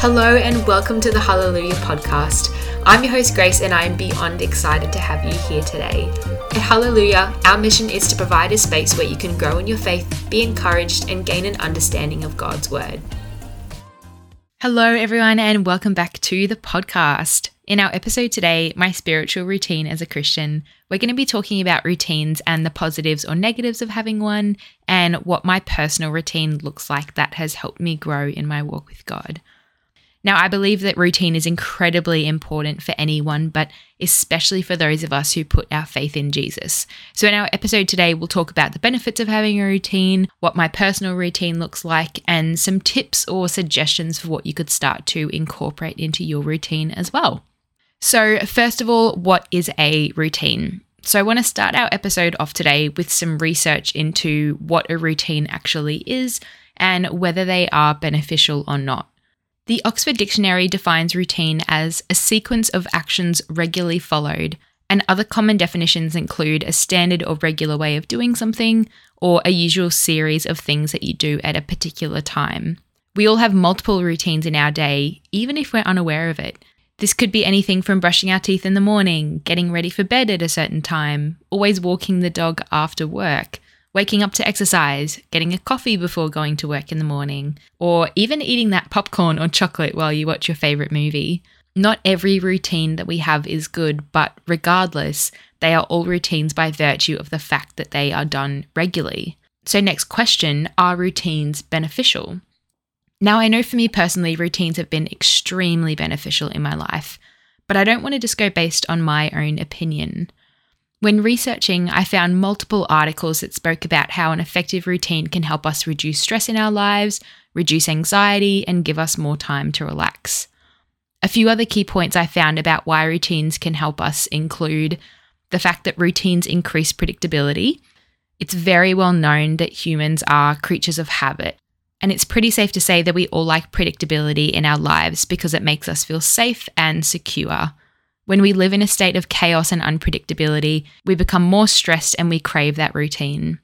Hello and welcome to the Hallelujah podcast. I'm your host Grace and I am beyond excited to have you here today. At Hallelujah, our mission is to provide a space where you can grow in your faith, be encouraged, and gain an understanding of God's Word. Hello, everyone, and welcome back to the podcast. In our episode today, My Spiritual Routine as a Christian, we're going to be talking about routines and the positives or negatives of having one, and what my personal routine looks like that has helped me grow in my walk with God. Now, I believe that routine is incredibly important for anyone, but especially for those of us who put our faith in Jesus. So, in our episode today, we'll talk about the benefits of having a routine, what my personal routine looks like, and some tips or suggestions for what you could start to incorporate into your routine as well. So, first of all, what is a routine? So, I want to start our episode off today with some research into what a routine actually is and whether they are beneficial or not. The Oxford Dictionary defines routine as a sequence of actions regularly followed, and other common definitions include a standard or regular way of doing something, or a usual series of things that you do at a particular time. We all have multiple routines in our day, even if we're unaware of it. This could be anything from brushing our teeth in the morning, getting ready for bed at a certain time, always walking the dog after work, waking up to exercise, getting a coffee before going to work in the morning, or even eating that popcorn or chocolate while you watch your favorite movie. Not every routine that we have is good, but regardless, they are all routines by virtue of the fact that they are done regularly. So, next question are routines beneficial? Now, I know for me personally, routines have been extremely beneficial in my life, but I don't want to just go based on my own opinion. When researching, I found multiple articles that spoke about how an effective routine can help us reduce stress in our lives, reduce anxiety, and give us more time to relax. A few other key points I found about why routines can help us include the fact that routines increase predictability. It's very well known that humans are creatures of habit, and it's pretty safe to say that we all like predictability in our lives because it makes us feel safe and secure. When we live in a state of chaos and unpredictability, we become more stressed and we crave that routine.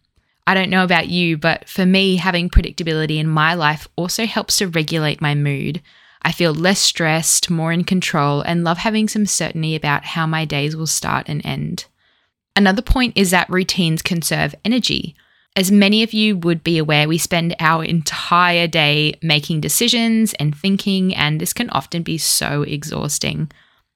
I don't know about you, but for me, having predictability in my life also helps to regulate my mood. I feel less stressed, more in control, and love having some certainty about how my days will start and end. Another point is that routines conserve energy. As many of you would be aware, we spend our entire day making decisions and thinking, and this can often be so exhausting.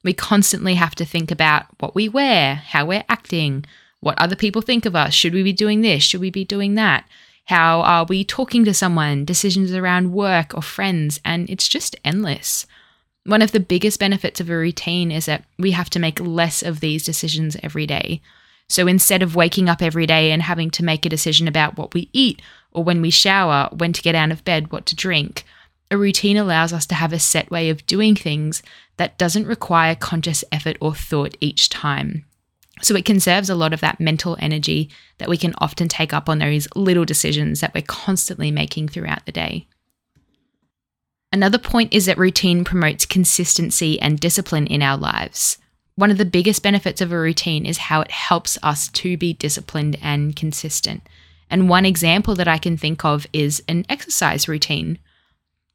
We constantly have to think about what we wear, how we're acting, what other people think of us. Should we be doing this? Should we be doing that? How are we talking to someone? Decisions around work or friends, and it's just endless. One of the biggest benefits of a routine is that we have to make less of these decisions every day. So instead of waking up every day and having to make a decision about what we eat or when we shower, when to get out of bed, what to drink, a routine allows us to have a set way of doing things that doesn't require conscious effort or thought each time. So it conserves a lot of that mental energy that we can often take up on those little decisions that we're constantly making throughout the day. Another point is that routine promotes consistency and discipline in our lives. One of the biggest benefits of a routine is how it helps us to be disciplined and consistent. And one example that I can think of is an exercise routine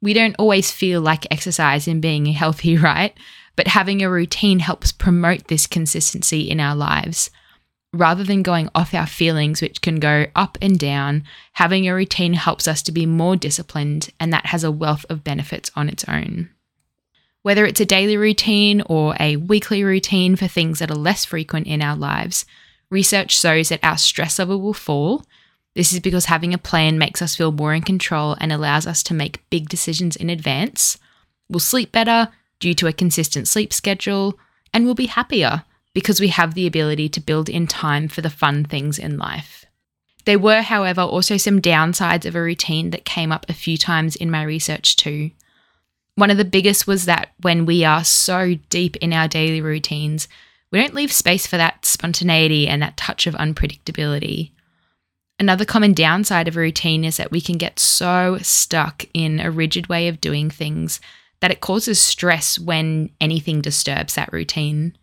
we don't always feel like exercise and being healthy, right? But having a routine helps promote this consistency in our lives. Rather than going off our feelings, which can go up and down, having a routine helps us to be more disciplined, and that has a wealth of benefits on its own. Whether it's a daily routine or a weekly routine for things that are less frequent in our lives, research shows that our stress level will fall this is because having a plan makes us feel more in control and allows us to make big decisions in advance. We'll sleep better due to a consistent sleep schedule, and we'll be happier because we have the ability to build in time for the fun things in life. There were, however, also some downsides of a routine that came up a few times in my research too. One of the biggest was that when we are so deep in our daily routines, we don't leave space for that spontaneity and that touch of unpredictability. Another common downside of a routine is that we can get so stuck in a rigid way of doing things that it causes stress when anything disturbs that routine.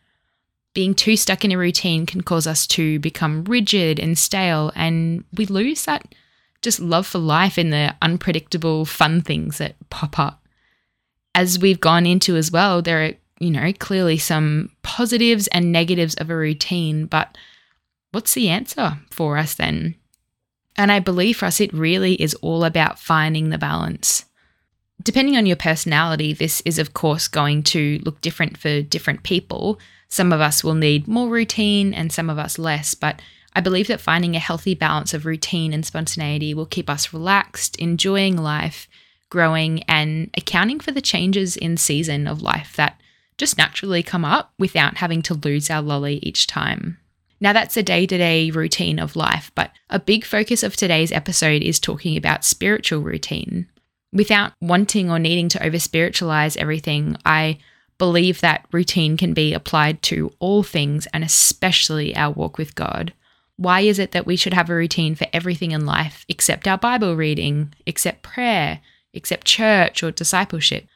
Being too stuck in a routine can cause us to become rigid and stale, and we lose that just love for life in the unpredictable, fun things that pop up. as we've gone into as well, there are, you know, clearly some positives and negatives of a routine, but what's the answer for us then? And I believe for us, it really is all about finding the balance. Depending on your personality, this is, of course, going to look different for different people. Some of us will need more routine and some of us less, but I believe that finding a healthy balance of routine and spontaneity will keep us relaxed, enjoying life, growing, and accounting for the changes in season of life that just naturally come up without having to lose our lolly each time. Now, that's a day to day routine of life, but a big focus of today's episode is talking about spiritual routine. Without wanting or needing to over spiritualize everything, I believe that routine can be applied to all things and especially our walk with God. Why is it that we should have a routine for everything in life except our Bible reading, except prayer, except church or discipleship.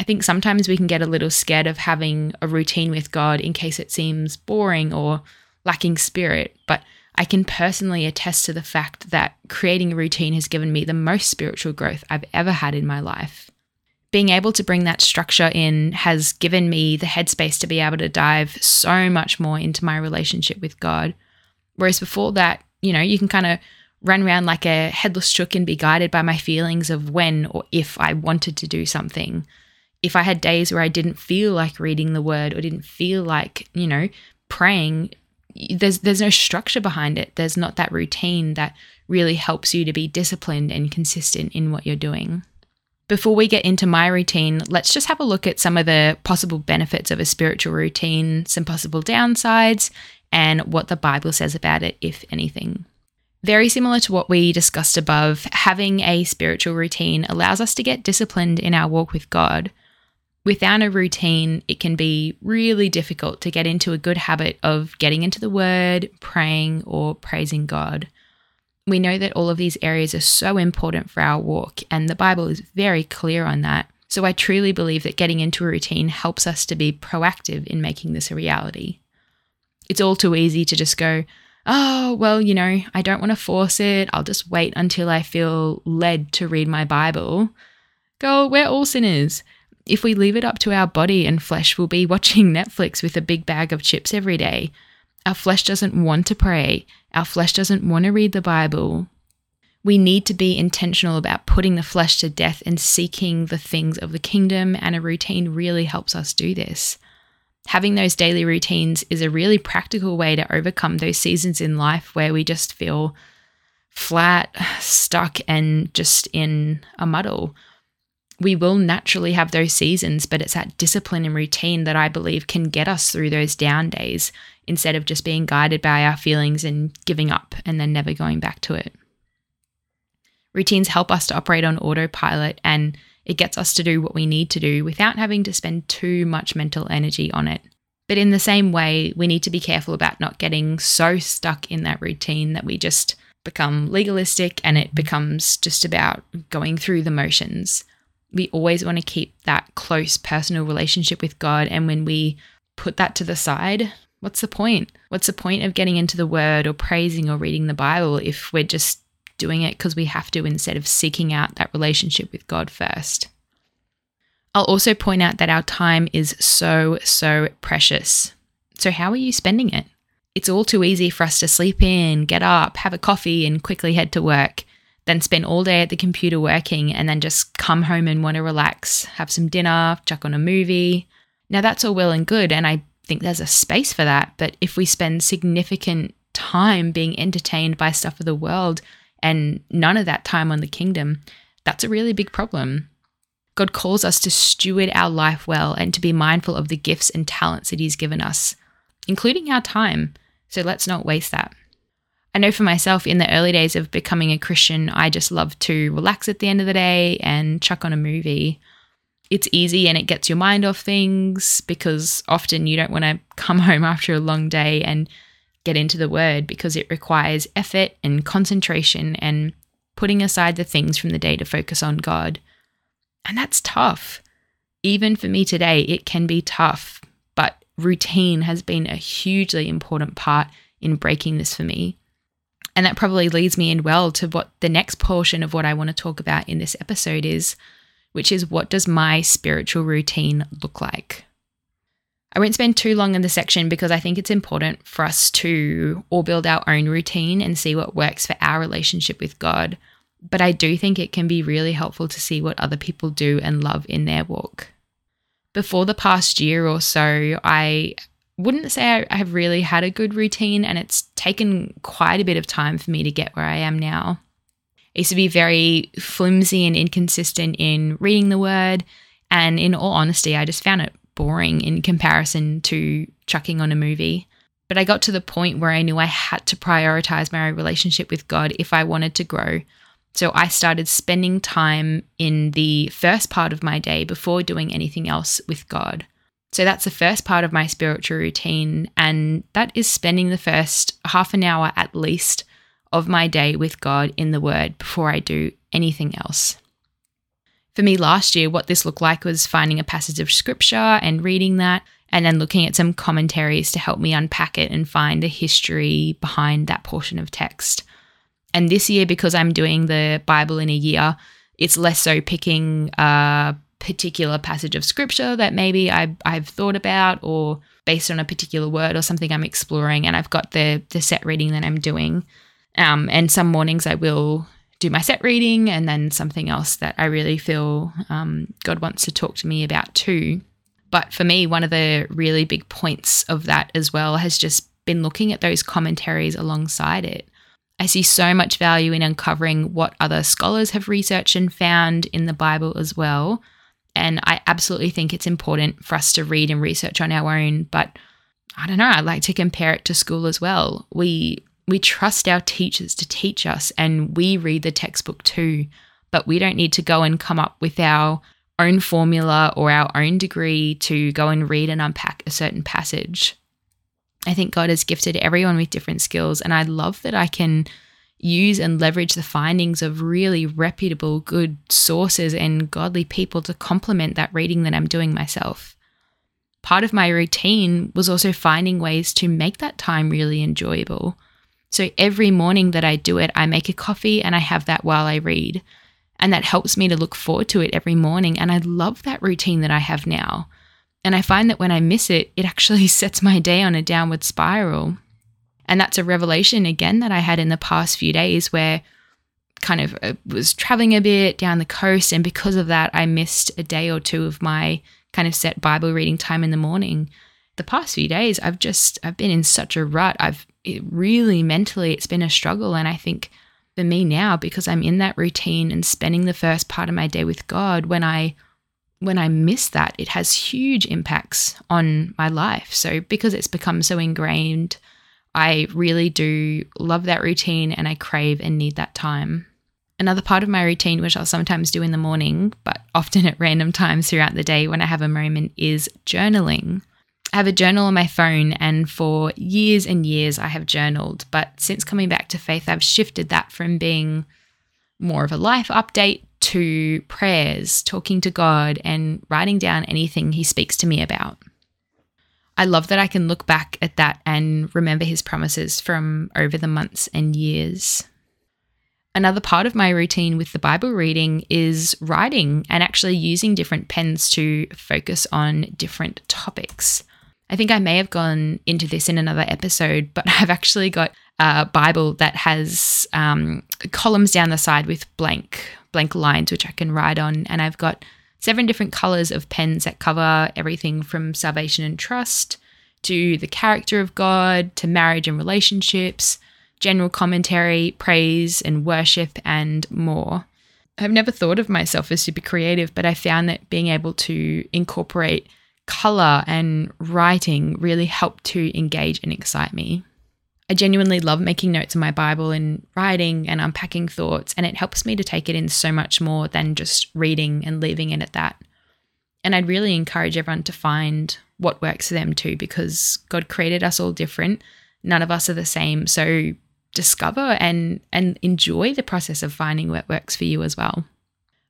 I think sometimes we can get a little scared of having a routine with God in case it seems boring or lacking spirit, but I can personally attest to the fact that creating a routine has given me the most spiritual growth I've ever had in my life. Being able to bring that structure in has given me the headspace to be able to dive so much more into my relationship with God. Whereas before that, you know, you can kind of run around like a headless chook and be guided by my feelings of when or if I wanted to do something. If I had days where I didn't feel like reading the word or didn't feel like, you know, praying, there's there's no structure behind it. There's not that routine that really helps you to be disciplined and consistent in what you're doing. Before we get into my routine, let's just have a look at some of the possible benefits of a spiritual routine, some possible downsides, and what the Bible says about it, if anything. Very similar to what we discussed above, having a spiritual routine allows us to get disciplined in our walk with God. Without a routine, it can be really difficult to get into a good habit of getting into the Word, praying, or praising God. We know that all of these areas are so important for our walk, and the Bible is very clear on that. So I truly believe that getting into a routine helps us to be proactive in making this a reality. It's all too easy to just go, oh, well, you know, I don't want to force it. I'll just wait until I feel led to read my Bible. Girl, we're all sinners. If we leave it up to our body and flesh, we'll be watching Netflix with a big bag of chips every day. Our flesh doesn't want to pray. Our flesh doesn't want to read the Bible. We need to be intentional about putting the flesh to death and seeking the things of the kingdom, and a routine really helps us do this having those daily routines is a really practical way to overcome those seasons in life where we just feel flat, stuck, and just in a muddle. We will naturally have those seasons, but it's that discipline and routine that I believe can get us through those down days instead of just being guided by our feelings and giving up and then never going back to it. Routines help us to operate on autopilot and it gets us to do what we need to do without having to spend too much mental energy on it. But in the same way, we need to be careful about not getting so stuck in that routine that we just become legalistic and it becomes just about going through the motions. We always want to keep that close personal relationship with God. And when we put that to the side, what's the point? What's the point of getting into the word or praising or reading the Bible if we're just doing it because we have to instead of seeking out that relationship with God first. I'll also point out that our time is so, so precious. So, how are you spending it? It's all too easy for us to sleep in, get up, have a coffee, and quickly head to work, then spend all day at the computer working, and then just come home and want to relax, have some dinner, chuck on a movie. Now, that's all well and good, and I think there's a space for that. But if we spend significant time being entertained by stuff of the world, and none of that time on the kingdom, that's a really big problem. God calls us to steward our life well and to be mindful of the gifts and talents that He's given us, including our time. So let's not waste that. I know for myself, in the early days of becoming a Christian, I just loved to relax at the end of the day and chuck on a movie. It's easy and it gets your mind off things because often you don't want to come home after a long day and get into the word because it requires effort and concentration and putting aside the things from the day to focus on God. And that's tough. Even for me today, it can be tough, but routine has been a hugely important part in breaking this for me. And that probably leads me in well to what the next portion of what I want to talk about in this episode is which is what does my spiritual routine look like? I won't spend too long in the section because I think it's important for us to all build our own routine and see what works for our relationship with God. But I do think it can be really helpful to see what other people do and love in their walk. Before the past year or so, I wouldn't say I have really had a good routine, and it's taken quite a bit of time for me to get where I am now. I used to be very flimsy and inconsistent in reading the word, and in all honesty, I just found it boring in comparison to chucking on a movie. But I got to the point where I knew I had to prioritize my relationship with God if I wanted to grow. So I started spending time in the first part of my day before doing anything else with God. So that's the first part of my spiritual routine. And that is spending the first half an hour at least of my day with God in the Word before I do anything else. For me last year, what this looked like was finding a passage of scripture and reading that, and then looking at some commentaries to help me unpack it and find the history behind that portion of text. And this year, because I'm doing the Bible in a year, it's less so picking a particular passage of scripture that maybe I, I've thought about or based on a particular word or something I'm exploring, and I've got the the set reading that I'm doing. Um, and some mornings I will do my set reading and then something else that I really feel um, God wants to talk to me about too. But for me, one of the really big points of that as well has just been looking at those commentaries alongside it. I see so much value in uncovering what other scholars have researched and found in the Bible as well. And I absolutely think it's important for us to read and research on our own. But I don't know, I like to compare it to school as well. We we trust our teachers to teach us and we read the textbook too, but we don't need to go and come up with our own formula or our own degree to go and read and unpack a certain passage. I think God has gifted everyone with different skills, and I love that I can use and leverage the findings of really reputable, good sources and godly people to complement that reading that I'm doing myself. Part of my routine was also finding ways to make that time really enjoyable. So every morning that I do it, I make a coffee and I have that while I read. And that helps me to look forward to it every morning. And I love that routine that I have now. And I find that when I miss it, it actually sets my day on a downward spiral. And that's a revelation again that I had in the past few days where kind of uh, was traveling a bit down the coast and because of that I missed a day or two of my kind of set Bible reading time in the morning. The past few days I've just I've been in such a rut. I've really mentally it's been a struggle and i think for me now because i'm in that routine and spending the first part of my day with god when i when i miss that it has huge impacts on my life so because it's become so ingrained i really do love that routine and i crave and need that time another part of my routine which i'll sometimes do in the morning but often at random times throughout the day when i have a moment is journaling I have a journal on my phone, and for years and years I have journaled. But since coming back to faith, I've shifted that from being more of a life update to prayers, talking to God, and writing down anything He speaks to me about. I love that I can look back at that and remember His promises from over the months and years. Another part of my routine with the Bible reading is writing and actually using different pens to focus on different topics. I think I may have gone into this in another episode, but I've actually got a Bible that has um, columns down the side with blank blank lines which I can write on, and I've got seven different colors of pens that cover everything from salvation and trust to the character of God to marriage and relationships, general commentary, praise and worship, and more. I've never thought of myself as super creative, but I found that being able to incorporate color and writing really helped to engage and excite me. I genuinely love making notes in my Bible and writing and unpacking thoughts, and it helps me to take it in so much more than just reading and leaving it at that. And I'd really encourage everyone to find what works for them too, because God created us all different. None of us are the same. So discover and and enjoy the process of finding what works for you as well.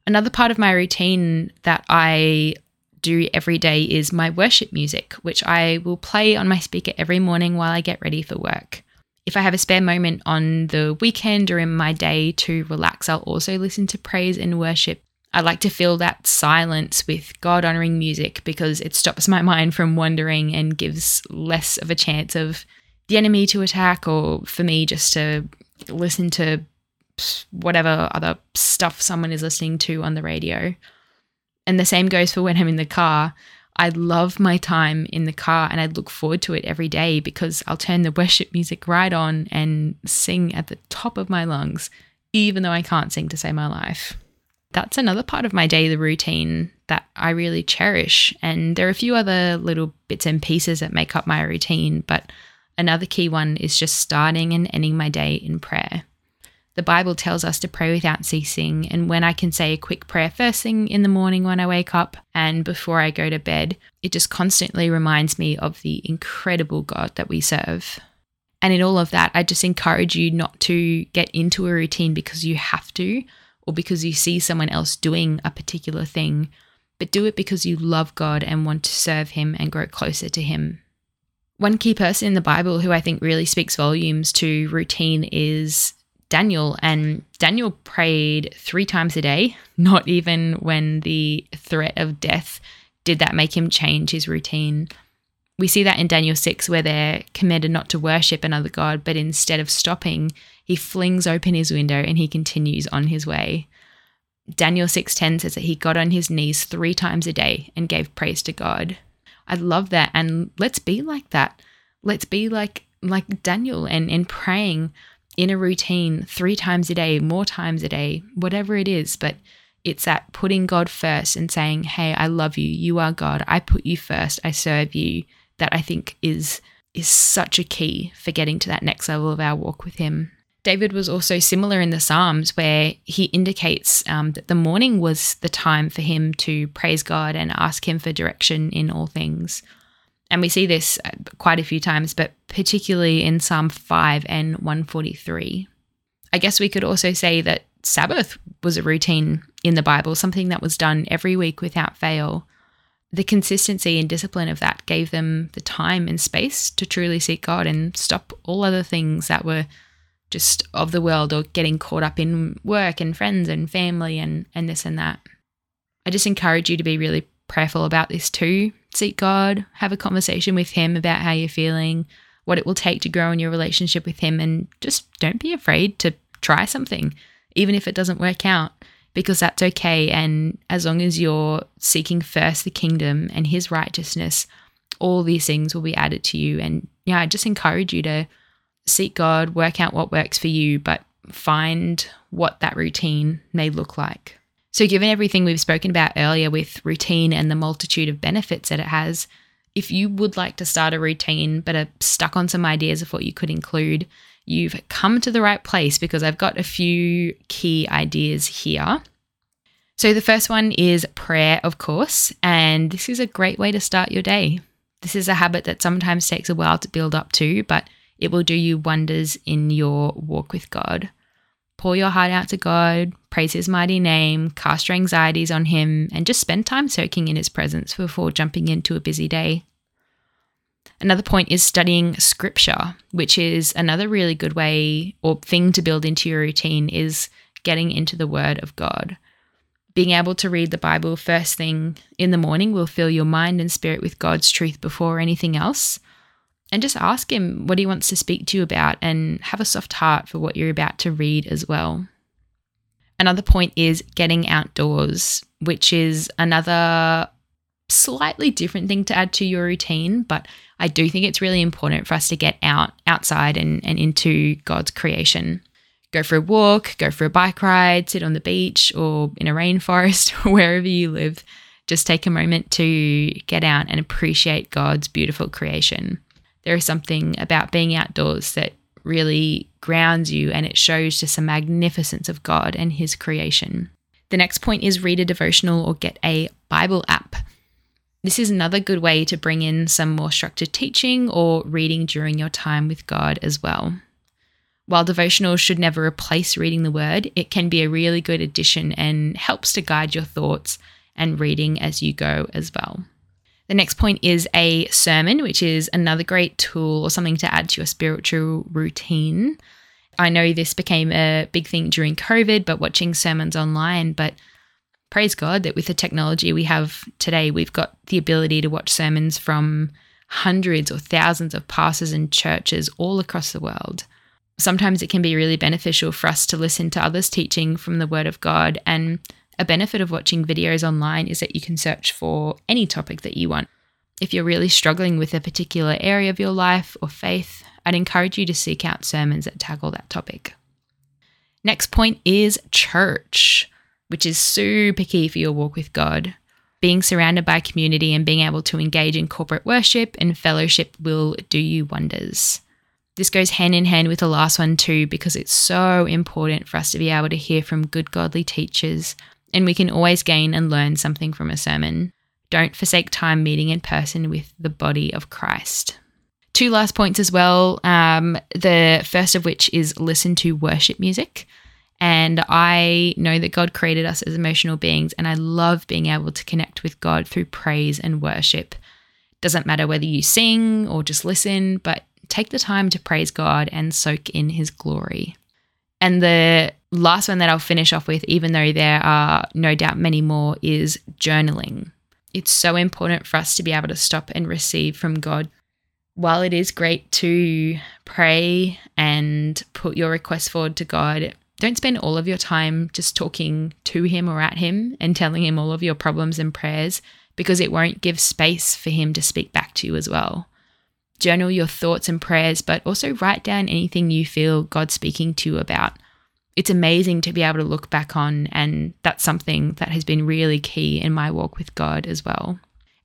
Another part of my routine that I do every day is my worship music, which I will play on my speaker every morning while I get ready for work. If I have a spare moment on the weekend or in my day to relax, I'll also listen to praise and worship. I like to fill that silence with God honoring music because it stops my mind from wandering and gives less of a chance of the enemy to attack or for me just to listen to whatever other stuff someone is listening to on the radio. And the same goes for when I'm in the car. I love my time in the car and I look forward to it every day because I'll turn the worship music right on and sing at the top of my lungs, even though I can't sing to save my life. That's another part of my daily routine that I really cherish. And there are a few other little bits and pieces that make up my routine, but another key one is just starting and ending my day in prayer. The Bible tells us to pray without ceasing, and when I can say a quick prayer first thing in the morning when I wake up and before I go to bed, it just constantly reminds me of the incredible God that we serve. And in all of that, I just encourage you not to get into a routine because you have to or because you see someone else doing a particular thing, but do it because you love God and want to serve Him and grow closer to Him. One key person in the Bible who I think really speaks volumes to routine is Daniel, and Daniel prayed three times a day, not even when the threat of death did that make him change his routine. We see that in Daniel 6, where they're commanded not to worship another God, but instead of stopping, he flings open his window and he continues on his way. Daniel 6:10 says that he got on his knees 3 times a day and gave praise to God. I love that and let's be like that. Let's be like like Daniel and and praying in a routine three times a day, more times a day, whatever it is. But it's that putting God first and saying, Hey, I love you. You are God. I put you first. I serve you. That I think is is such a key for getting to that next level of our walk with Him. David was also similar in the Psalms, where he indicates um, that the morning was the time for him to praise God and ask Him for direction in all things. And we see this uh, quite a few times, but particularly in Psalm 5 and 143. I guess we could also say that Sabbath was a routine in the Bible, something that was done every week without fail. The consistency and discipline of that gave them the time and space to truly seek God and stop all other things that were just of the world or getting caught up in work and friends and family and, and this and that. I just encourage you to be really prayerful about this too. Seek God, have a conversation with Him about how you're feeling, what it will take to grow in your relationship with Him, and just don't be afraid to try something, even if it doesn't work out, because that's okay. And as long as you're seeking first the kingdom and His righteousness, all these things will be added to you. And yeah, I just encourage you to seek God, work out what works for you, but find what that routine may look like. So, given everything we've spoken about earlier with routine and the multitude of benefits that it has, if you would like to start a routine but are stuck on some ideas of what you could include, you've come to the right place because I've got a few key ideas here. So, the first one is prayer, of course, and this is a great way to start your day. This is a habit that sometimes takes a while to build up to, but it will do you wonders in your walk with God. Pour your heart out to God, praise His mighty name, cast your anxieties on Him, and just spend time soaking in His presence before jumping into a busy day. Another point is studying scripture, which is another really good way or thing to build into your routine is getting into the Word of God. Being able to read the Bible first thing in the morning will fill your mind and spirit with God's truth before anything else and just ask him what he wants to speak to you about and have a soft heart for what you're about to read as well. Another point is getting outdoors, which is another slightly different thing to add to your routine, but I do think it's really important for us to get out outside and, and into God's creation. Go for a walk, go for a bike ride, sit on the beach or in a rainforest, wherever you live. Just take a moment to get out and appreciate God's beautiful creation there is something about being outdoors that really grounds you and it shows just the magnificence of God and His creation. The next point is read a devotional or get a Bible app. This is another good way to bring in some more structured teaching or reading during your time with God as well. While devotionals should never replace reading the Word, it can be a really good addition and helps to guide your thoughts and reading as you go as well. The next point is a sermon, which is another great tool or something to add to your spiritual routine. I know this became a big thing during COVID, but watching sermons online, but praise God that with the technology we have today, we've got the ability to watch sermons from hundreds or thousands of pastors and churches all across the world. Sometimes it can be really beneficial for us to listen to others teaching from the Word of God. And a benefit of watching videos online is that you can search for any topic that you want. If you're really struggling with a particular area of your life or faith, I'd encourage you to seek out sermons that tackle that topic. Next point is church, which is super key for your walk with God. Being surrounded by community and being able to engage in corporate worship and fellowship will do you wonders. This goes hand in hand with the last one too, because it's so important for us to be able to hear from good godly teachers, and we can always gain and learn something from a sermon. Don't forsake time meeting in person with the body of Christ. Two last points as well. Um, the first of which is listen to worship music. And I know that God created us as emotional beings, and I love being able to connect with God through praise and worship. Doesn't matter whether you sing or just listen, but take the time to praise God and soak in his glory. And the last one that I'll finish off with, even though there are no doubt many more, is journaling. It's so important for us to be able to stop and receive from God. While it is great to pray and put your request forward to God, don't spend all of your time just talking to him or at him and telling him all of your problems and prayers because it won't give space for him to speak back to you as well. Journal your thoughts and prayers, but also write down anything you feel God's speaking to you about. It's amazing to be able to look back on, and that's something that has been really key in my walk with God as well.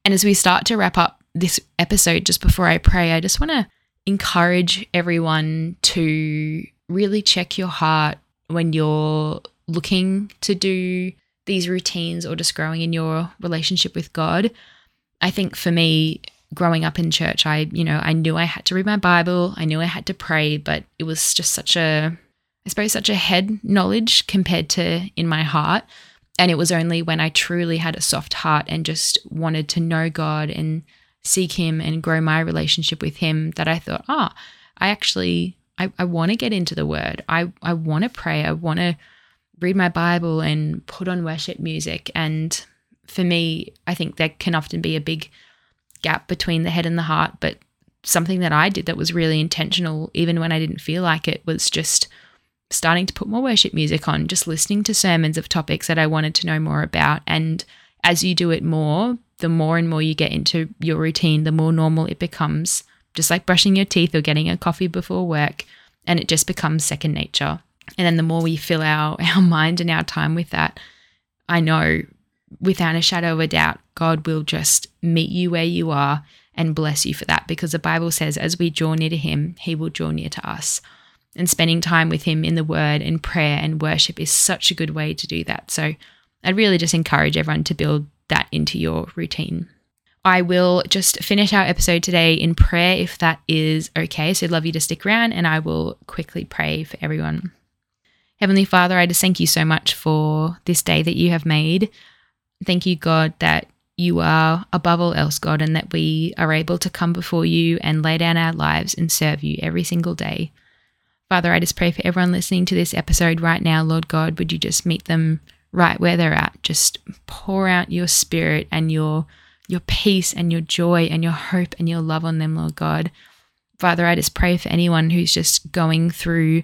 And as we start to wrap up this episode, just before I pray, I just want to encourage everyone to really check your heart when you're looking to do these routines or just growing in your relationship with God. I think for me, growing up in church, I, you know, I knew I had to read my Bible, I knew I had to pray, but it was just such a, I suppose, such a head knowledge compared to in my heart. And it was only when I truly had a soft heart and just wanted to know God and seek Him and grow my relationship with Him that I thought, ah, oh, I actually I, I want to get into the word. I, I want to pray. I want to read my Bible and put on worship music. And for me, I think there can often be a big gap between the head and the heart. But something that I did that was really intentional, even when I didn't feel like it, was just starting to put more worship music on, just listening to sermons of topics that I wanted to know more about. And as you do it more, the more and more you get into your routine, the more normal it becomes just like brushing your teeth or getting a coffee before work, and it just becomes second nature. And then the more we fill our, our mind and our time with that, I know without a shadow of a doubt, God will just meet you where you are and bless you for that because the Bible says, as we draw near to Him, He will draw near to us. And spending time with Him in the Word and prayer and worship is such a good way to do that. So I'd really just encourage everyone to build that into your routine. I will just finish our episode today in prayer if that is okay. So I'd love you to stick around and I will quickly pray for everyone. Heavenly Father, I just thank you so much for this day that you have made. Thank you, God, that you are above all else, God, and that we are able to come before you and lay down our lives and serve you every single day. Father, I just pray for everyone listening to this episode right now, Lord God, would you just meet them right where they're at? Just pour out your spirit and your your peace and your joy and your hope and your love on them, Lord God. Father, I just pray for anyone who's just going through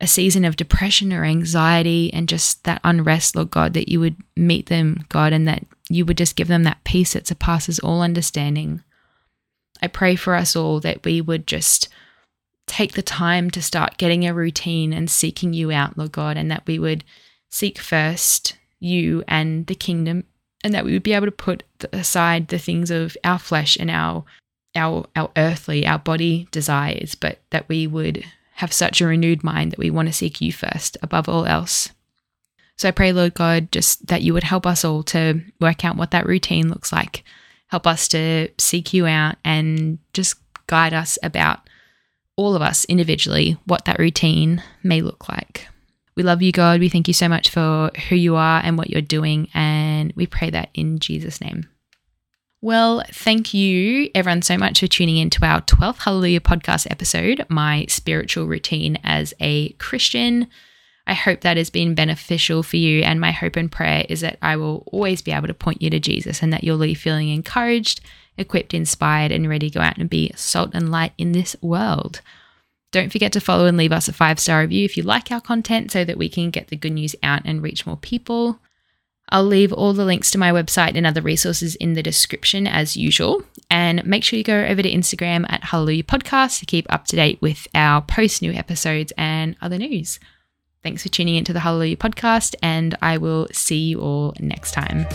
a season of depression or anxiety and just that unrest, Lord God, that you would meet them, God, and that you would just give them that peace that surpasses all understanding. I pray for us all that we would just take the time to start getting a routine and seeking you out, Lord God, and that we would seek first you and the kingdom and that we would be able to put aside the things of our flesh and our our our earthly our body desires but that we would have such a renewed mind that we want to seek you first above all else. So i pray lord god just that you would help us all to work out what that routine looks like. Help us to seek you out and just guide us about all of us individually what that routine may look like we love you, God. We thank you so much for who you are and what you're doing. And we pray that in Jesus' name. Well, thank you, everyone, so much for tuning in to our 12th Hallelujah podcast episode, my spiritual routine as a Christian. I hope that has been beneficial for you. And my hope and prayer is that I will always be able to point you to Jesus and that you'll leave feeling encouraged, equipped, inspired, and ready to go out and be salt and light in this world. Don't forget to follow and leave us a five star review if you like our content so that we can get the good news out and reach more people. I'll leave all the links to my website and other resources in the description as usual. And make sure you go over to Instagram at Hallelujah Podcast to keep up to date with our post new episodes and other news. Thanks for tuning into the Hallelujah Podcast, and I will see you all next time.